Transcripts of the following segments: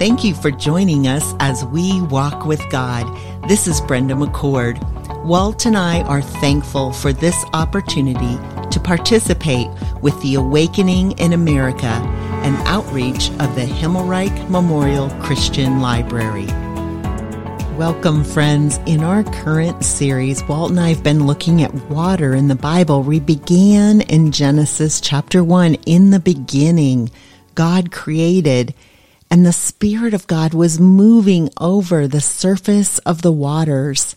Thank you for joining us as we walk with God. This is Brenda McCord. Walt and I are thankful for this opportunity to participate with the Awakening in America, an outreach of the Himmelreich Memorial Christian Library. Welcome, friends. In our current series, Walt and I have been looking at water in the Bible. We began in Genesis chapter 1. In the beginning, God created and the Spirit of God was moving over the surface of the waters.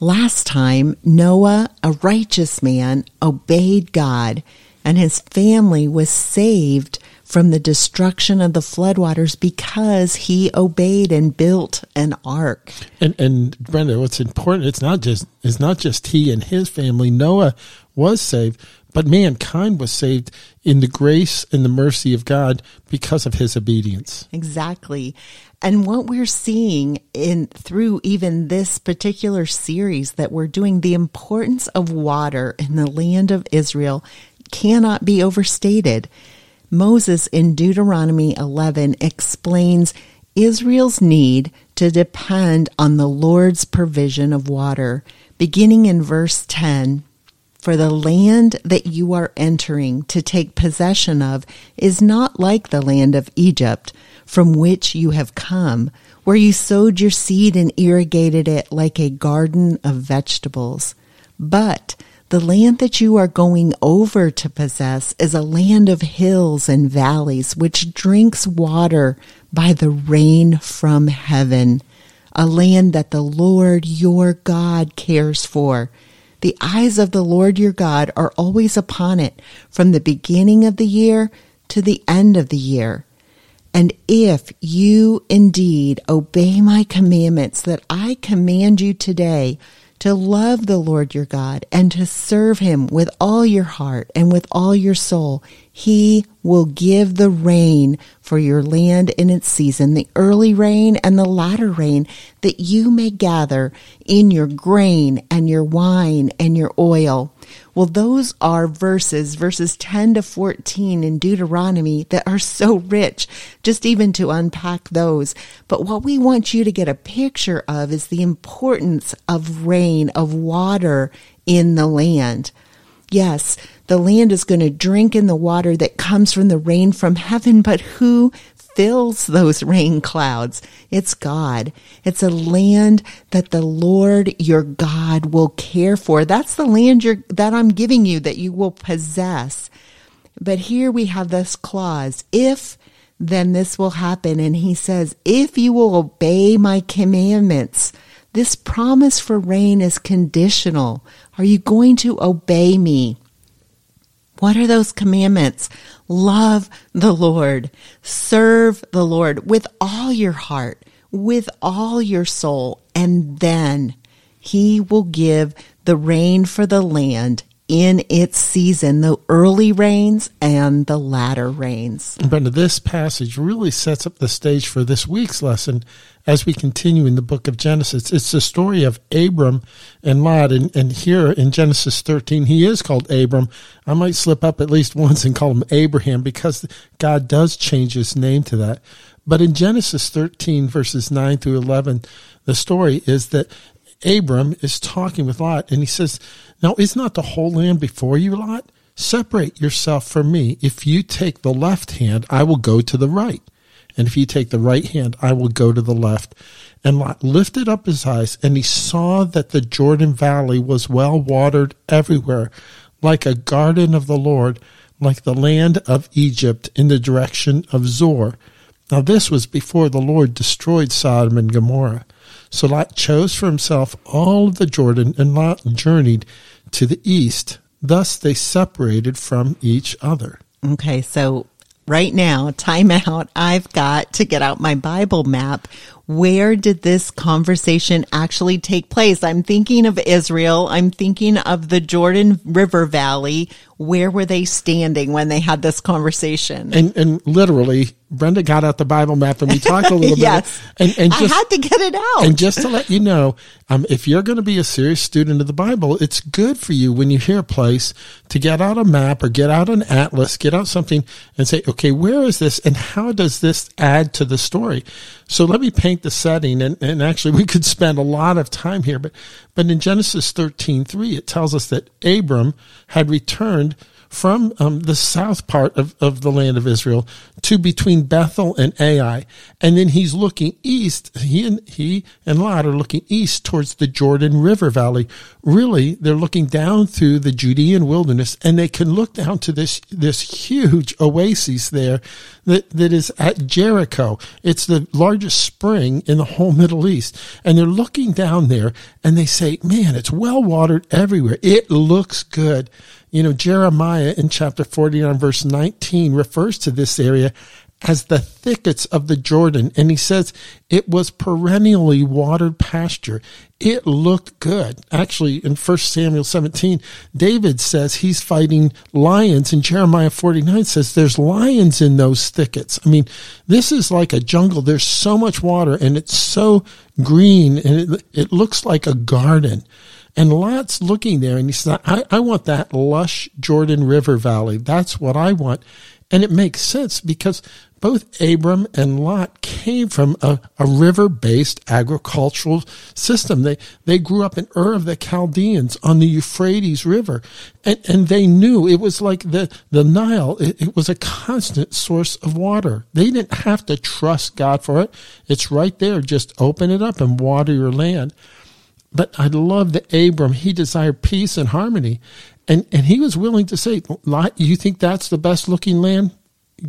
Last time, Noah, a righteous man, obeyed God, and his family was saved from the destruction of the floodwaters because he obeyed and built an ark. And and Brenda, what's important? It's not just it's not just he and his family. Noah was saved, but mankind was saved in the grace and the mercy of God because of his obedience. Exactly. And what we're seeing in through even this particular series that we're doing, the importance of water in the land of Israel cannot be overstated. Moses in Deuteronomy 11 explains Israel's need to depend on the Lord's provision of water. Beginning in verse 10, for the land that you are entering to take possession of is not like the land of Egypt, from which you have come, where you sowed your seed and irrigated it like a garden of vegetables. But the land that you are going over to possess is a land of hills and valleys, which drinks water by the rain from heaven, a land that the Lord your God cares for the eyes of the Lord your God are always upon it from the beginning of the year to the end of the year. And if you indeed obey my commandments that I command you today, to love the Lord your God and to serve him with all your heart and with all your soul, he will give the rain for your land in its season, the early rain and the latter rain, that you may gather in your grain and your wine and your oil. Well, those are verses, verses 10 to 14 in Deuteronomy that are so rich, just even to unpack those. But what we want you to get a picture of is the importance of rain, of water in the land. Yes, the land is going to drink in the water that comes from the rain from heaven, but who fills those rain clouds? It's God. It's a land that the Lord your God will care for. That's the land that I'm giving you that you will possess. But here we have this clause, if then this will happen. And he says, if you will obey my commandments, this promise for rain is conditional. Are you going to obey me? What are those commandments? Love the Lord, serve the Lord with all your heart, with all your soul, and then he will give the rain for the land in its season, the early rains and the latter rains. Brenda, this passage really sets up the stage for this week's lesson as we continue in the book of Genesis. It's the story of Abram and Lot. And, and here in Genesis 13, he is called Abram. I might slip up at least once and call him Abraham because God does change his name to that. But in Genesis 13, verses 9 through 11, the story is that Abram is talking with Lot and he says, Now is not the whole land before you, Lot? Separate yourself from me. If you take the left hand, I will go to the right. And if you take the right hand, I will go to the left. And Lot lifted up his eyes and he saw that the Jordan Valley was well watered everywhere, like a garden of the Lord, like the land of Egypt in the direction of Zoar. Now this was before the Lord destroyed Sodom and Gomorrah. So Lot chose for himself all of the Jordan, and Lot journeyed to the east. Thus they separated from each other. Okay, so right now, time out. I've got to get out my Bible map where did this conversation actually take place? I'm thinking of Israel. I'm thinking of the Jordan River Valley. Where were they standing when they had this conversation? And, and literally, Brenda got out the Bible map and we talked a little yes. bit. And, and just, I had to get it out. And just to let you know, um, if you're going to be a serious student of the Bible, it's good for you when you hear a place to get out a map or get out an atlas, get out something and say, okay, where is this and how does this add to the story? So let me paint the setting. And, and actually, we could spend a lot of time here, but, but in Genesis 13, 3, it tells us that Abram had returned from um, the south part of, of the land of Israel to between Bethel and Ai. And then he's looking east. He and he and Lot are looking east towards the Jordan River Valley. Really, they're looking down through the Judean wilderness and they can look down to this, this huge oasis there that, that is at Jericho. It's the largest spring in the whole Middle East. And they're looking down there and they say, man, it's well watered everywhere. It looks good. You know, Jeremiah in chapter 49, verse 19 refers to this area as the thickets of the Jordan. And he says it was perennially watered pasture. It looked good. Actually, in 1 Samuel 17, David says he's fighting lions, and Jeremiah 49 says there's lions in those thickets. I mean, this is like a jungle. There's so much water, and it's so green, and it, it looks like a garden. And Lot's looking there and he says, I, I want that lush Jordan River Valley. That's what I want. And it makes sense because both Abram and Lot came from a, a river based agricultural system. They, they grew up in Ur of the Chaldeans on the Euphrates River. And, and they knew it was like the, the Nile. It, it was a constant source of water. They didn't have to trust God for it. It's right there. Just open it up and water your land. But I love that Abram, he desired peace and harmony. And, and he was willing to say, you think that's the best looking land?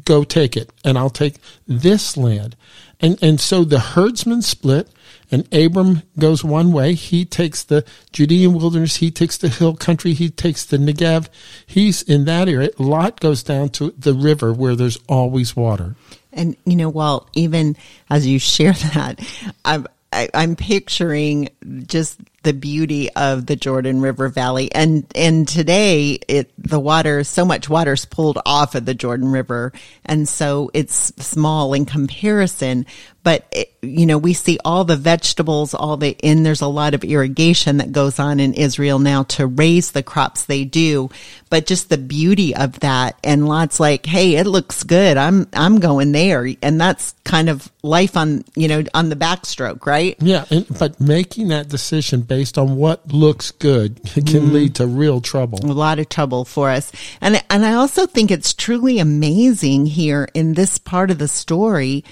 Go take it. And I'll take this land. And, and so the herdsmen split and Abram goes one way. He takes the Judean wilderness. He takes the hill country. He takes the Negev. He's in that area. Lot goes down to the river where there's always water. And, you know, while even as you share that, I'm, I, I'm picturing just the beauty of the Jordan River Valley. And, and today it, the water, so much water is pulled off of the Jordan River. And so it's small in comparison, but it, you know, we see all the vegetables, all the, and there's a lot of irrigation that goes on in Israel now to raise the crops they do. But just the beauty of that and Lot's like, Hey, it looks good. I'm, I'm going there. And that's kind of life on, you know, on the backstroke, right? Yeah. And, but making that decision based on what looks good can mm. lead to real trouble. A lot of trouble for us. And, and I also think it's truly amazing here in this part of the story.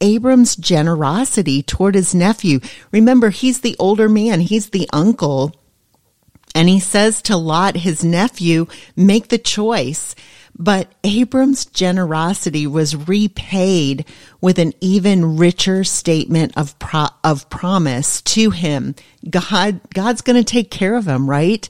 Abram's generosity toward his nephew. Remember, he's the older man. He's the uncle. And he says to Lot, his nephew, make the choice. But Abram's generosity was repaid with an even richer statement of pro- of promise to him. God God's going to take care of him, right?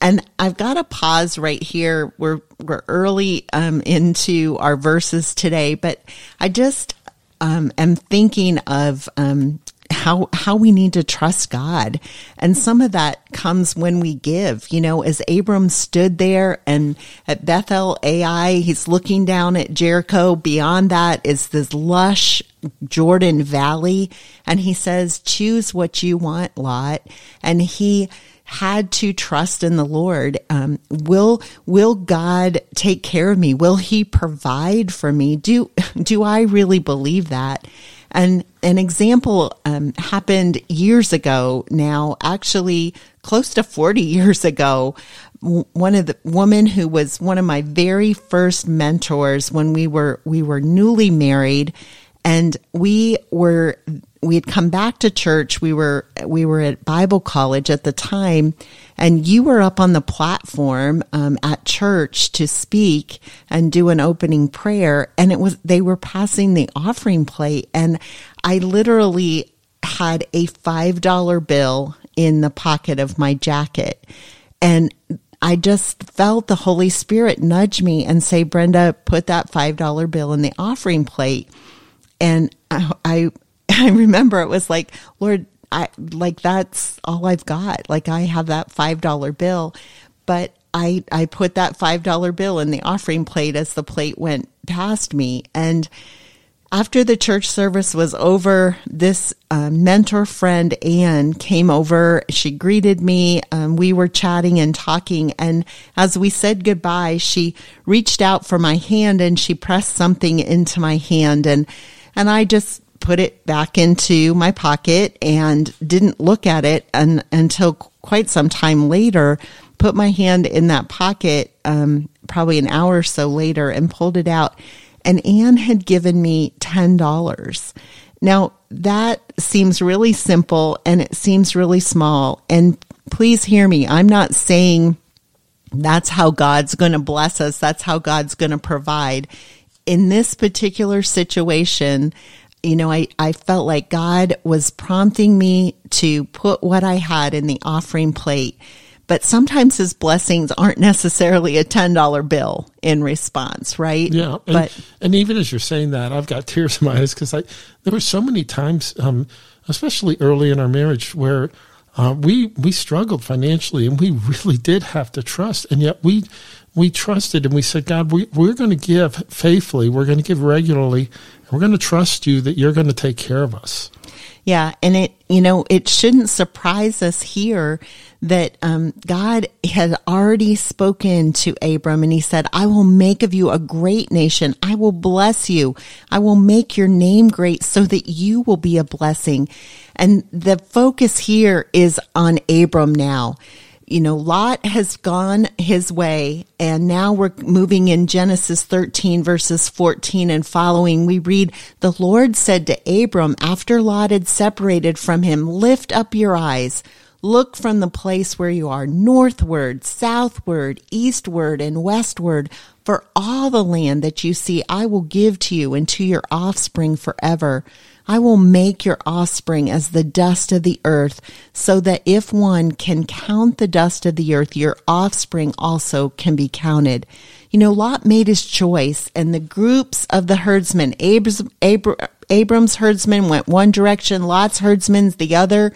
And I've got to pause right here. We're we're early um, into our verses today, but I just um, am thinking of um, how how we need to trust God. And some of that comes when we give. You know, as Abram stood there and at Bethel Ai, he's looking down at Jericho. Beyond that is this lush Jordan Valley. And he says, choose what you want, Lot. And he had to trust in the Lord. Um, will will God take care of me? Will He provide for me? Do do I really believe that? And an example um, happened years ago now, actually close to 40 years ago. One of the woman who was one of my very first mentors when we were, we were newly married and we were, we had come back to church. We were, we were at Bible college at the time and you were up on the platform um, at church to speak and do an opening prayer. And it was they were passing the offering plate. And i literally had a five dollar bill in the pocket of my jacket. And I just felt the Holy Spirit nudge me and say, Brenda, put that $5 bill in the offering plate. And I, I I remember it was like, Lord, I like that's all I've got. Like I have that five dollar bill, but I I put that five dollar bill in the offering plate as the plate went past me, and after the church service was over, this uh, mentor friend, Anne, came over. She greeted me. Um, we were chatting and talking. And as we said goodbye, she reached out for my hand and she pressed something into my hand. And, and I just put it back into my pocket and didn't look at it un, until quite some time later. Put my hand in that pocket, um, probably an hour or so later, and pulled it out and Anne had given me $10. Now, that seems really simple and it seems really small. And please hear me. I'm not saying that's how God's going to bless us. That's how God's going to provide. In this particular situation, you know, I, I felt like God was prompting me to put what I had in the offering plate but sometimes his blessings aren't necessarily a $10 bill in response, right? Yeah. And, but, and even as you're saying that, I've got tears in my eyes because I, there were so many times, um, especially early in our marriage where, uh, we, we struggled financially and we really did have to trust. And yet we, we trusted and we said, God, we, we're going to give faithfully. We're going to give regularly. And we're going to trust you that you're going to take care of us. Yeah. And it, you know, it shouldn't surprise us here that um, God had already spoken to Abram and he said, I will make of you a great nation. I will bless you. I will make your name great so that you will be a blessing. And the focus here is on Abram now you know, Lot has gone his way and now we're moving in Genesis 13 verses 14 and following. We read, the Lord said to Abram after Lot had separated from him, lift up your eyes, look from the place where you are northward, southward, eastward, and westward. For all the land that you see, I will give to you and to your offspring forever. I will make your offspring as the dust of the earth, so that if one can count the dust of the earth, your offspring also can be counted. You know, Lot made his choice, and the groups of the herdsmen, Abram's, Abram's herdsmen went one direction, Lot's herdsmen the other.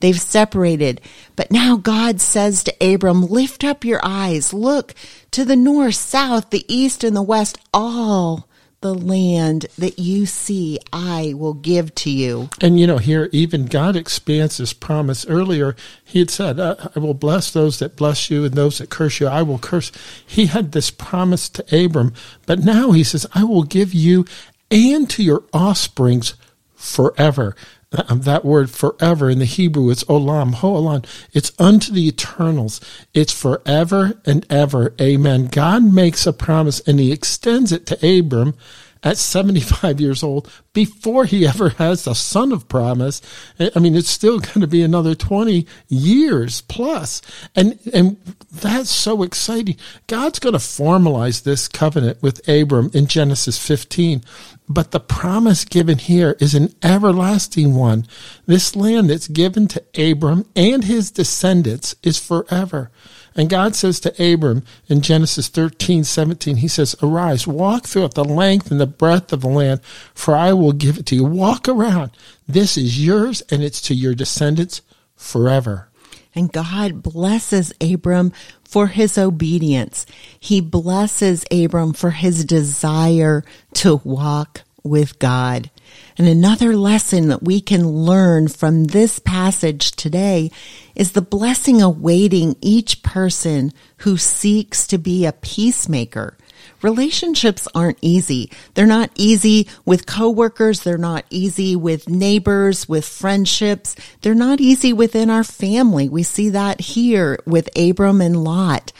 They've separated. But now God says to Abram, lift up your eyes, look to the north, south, the east, and the west, all the land that you see I will give to you. And you know, here even God expands his promise. Earlier, he had said, I will bless those that bless you and those that curse you, I will curse. He had this promise to Abram, but now he says, I will give you and to your offsprings forever. Um, that word forever in the Hebrew, it's olam, ho'olam. It's unto the eternals. It's forever and ever. Amen. God makes a promise and he extends it to Abram at 75 years old before he ever has a son of promise. I mean, it's still going to be another 20 years plus. And, and that's so exciting. God's going to formalize this covenant with Abram in Genesis 15. But the promise given here is an everlasting one. This land that's given to Abram and his descendants is forever. And God says to Abram in Genesis 13, 17, he says, Arise, walk throughout the length and the breadth of the land, for I will give it to you. Walk around. This is yours and it's to your descendants forever. And God blesses Abram for his obedience. He blesses Abram for his desire to walk with God. And another lesson that we can learn from this passage today is the blessing awaiting each person who seeks to be a peacemaker. Relationships aren't easy. They're not easy with coworkers. They're not easy with neighbors, with friendships. They're not easy within our family. We see that here with Abram and Lot.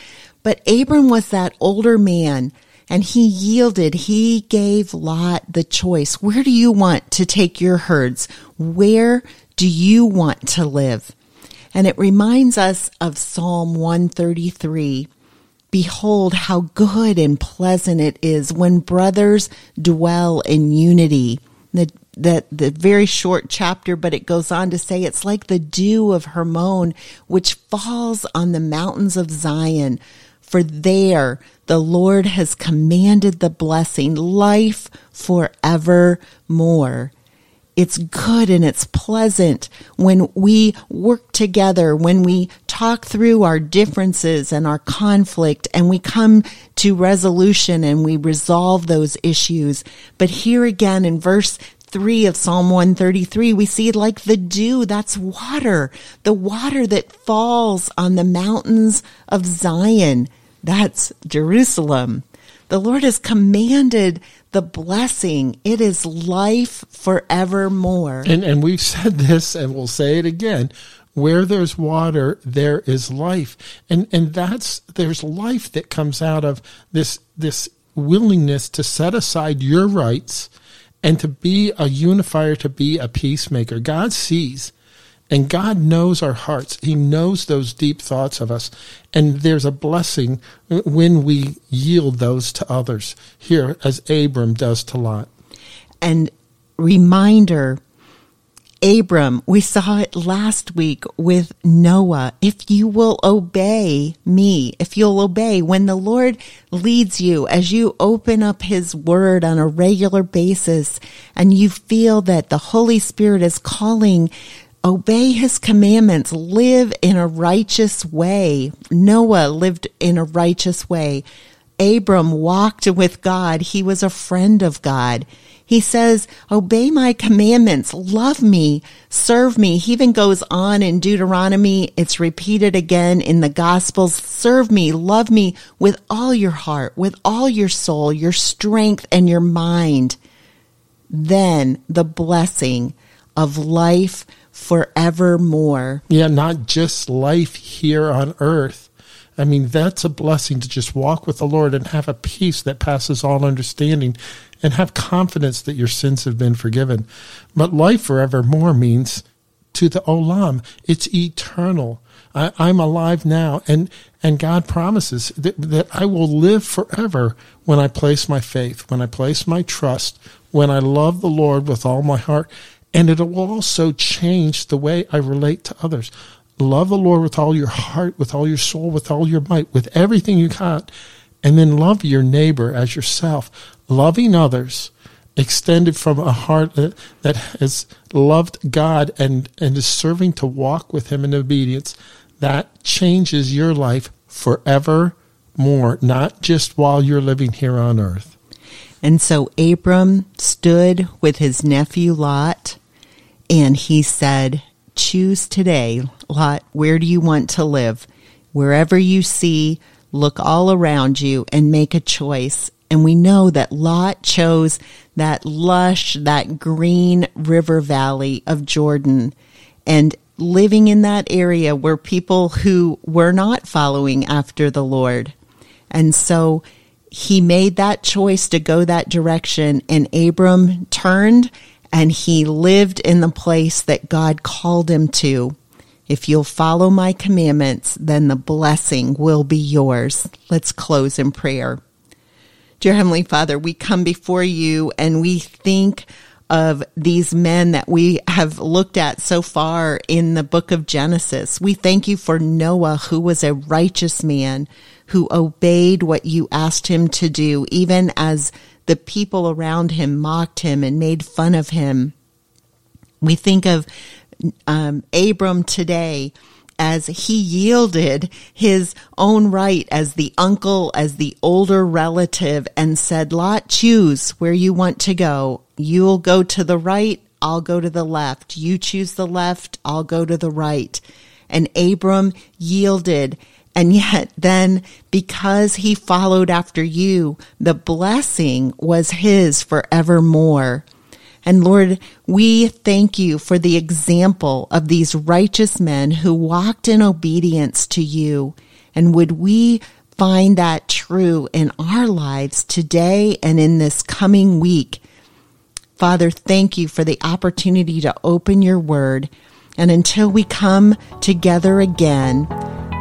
But Abram was that older man and he yielded. He gave Lot the choice. Where do you want to take your herds? Where do you want to live? And it reminds us of Psalm 133. Behold how good and pleasant it is when brothers dwell in unity. The, the, the very short chapter, but it goes on to say it's like the dew of Hermon, which falls on the mountains of Zion. For there the Lord has commanded the blessing, life forevermore. it's good and it's pleasant when we work together, when we talk through our differences and our conflict and we come to resolution and we resolve those issues. But here again in verse 3 of Psalm 133, we see like the dew, that's water, the water that falls on the mountains of Zion. That's Jerusalem. The Lord has commanded the blessing. It is life forevermore. And, and we've said this and we'll say it again. Where there's water, there is life. And, and that's, there's life that comes out of this, this willingness to set aside your rights and to be a unifier, to be a peacemaker. God sees and God knows our hearts. He knows those deep thoughts of us. And there's a blessing when we yield those to others here, as Abram does to Lot. And reminder Abram, we saw it last week with Noah. If you will obey me, if you'll obey when the Lord leads you as you open up his word on a regular basis and you feel that the Holy Spirit is calling obey his commandments, live in a righteous way. Noah lived in a righteous way. Abram walked with God. He was a friend of God. He says, obey my commandments, love me, serve me. He even goes on in Deuteronomy. It's repeated again in the gospels. Serve me, love me with all your heart, with all your soul, your strength and your mind. Then the blessing of life forevermore. Yeah, not just life here on earth, I mean, that's a blessing to just walk with the Lord and have a peace that passes all understanding and have confidence that your sins have been forgiven. But life forevermore means to the olam, it's eternal. I, am alive now, and, and God promises that, that I will live forever when I place my faith, when I place my trust, when I love the Lord with all my heart. And it will also change the way I relate to others. Love the Lord with all your heart, with all your soul, with all your might, with everything you got. And then love your neighbor as yourself. Loving others extended from a heart that has loved God and, and is serving to walk with Him in obedience. That changes your life forever more, not just while you're living here on earth. And so Abram stood with his nephew Lot and he said, Choose today, Lot, where do you want to live? Wherever you see, look all around you and make a choice. And we know that Lot chose that lush, that green river valley of Jordan. And living in that area were people who were not following after the Lord. And so he made that choice to go that direction, and Abram turned and he lived in the place that God called him to. If you'll follow my commandments, then the blessing will be yours. Let's close in prayer. Dear Heavenly Father, we come before you and we think of these men that we have looked at so far in the book of Genesis. We thank you for Noah, who was a righteous man who obeyed what you asked him to do, even as the people around him mocked him and made fun of him. We think of um, Abram today as he yielded his own right as the uncle, as the older relative, and said, Lot, choose where you want to go. You'll go to the right, I'll go to the left. You choose the left, I'll go to the right. And Abram yielded and yet then because he followed after you, the blessing was his forevermore. And Lord, we thank you for the example of these righteous men who walked in obedience to you. And would we find that true in our lives today and in this coming week? Father, thank you for the opportunity to open your word. And until we come together again,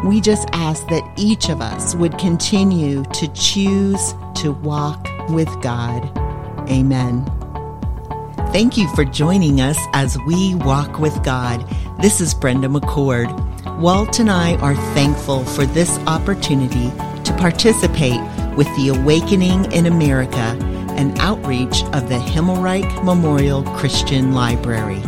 we just ask that each of us would continue to choose to walk with God. Amen. Thank you for joining us as we walk with God. This is Brenda McCord. Walt and I are thankful for this opportunity to participate with the Awakening in America an outreach of the Himmelreich Memorial Christian Library.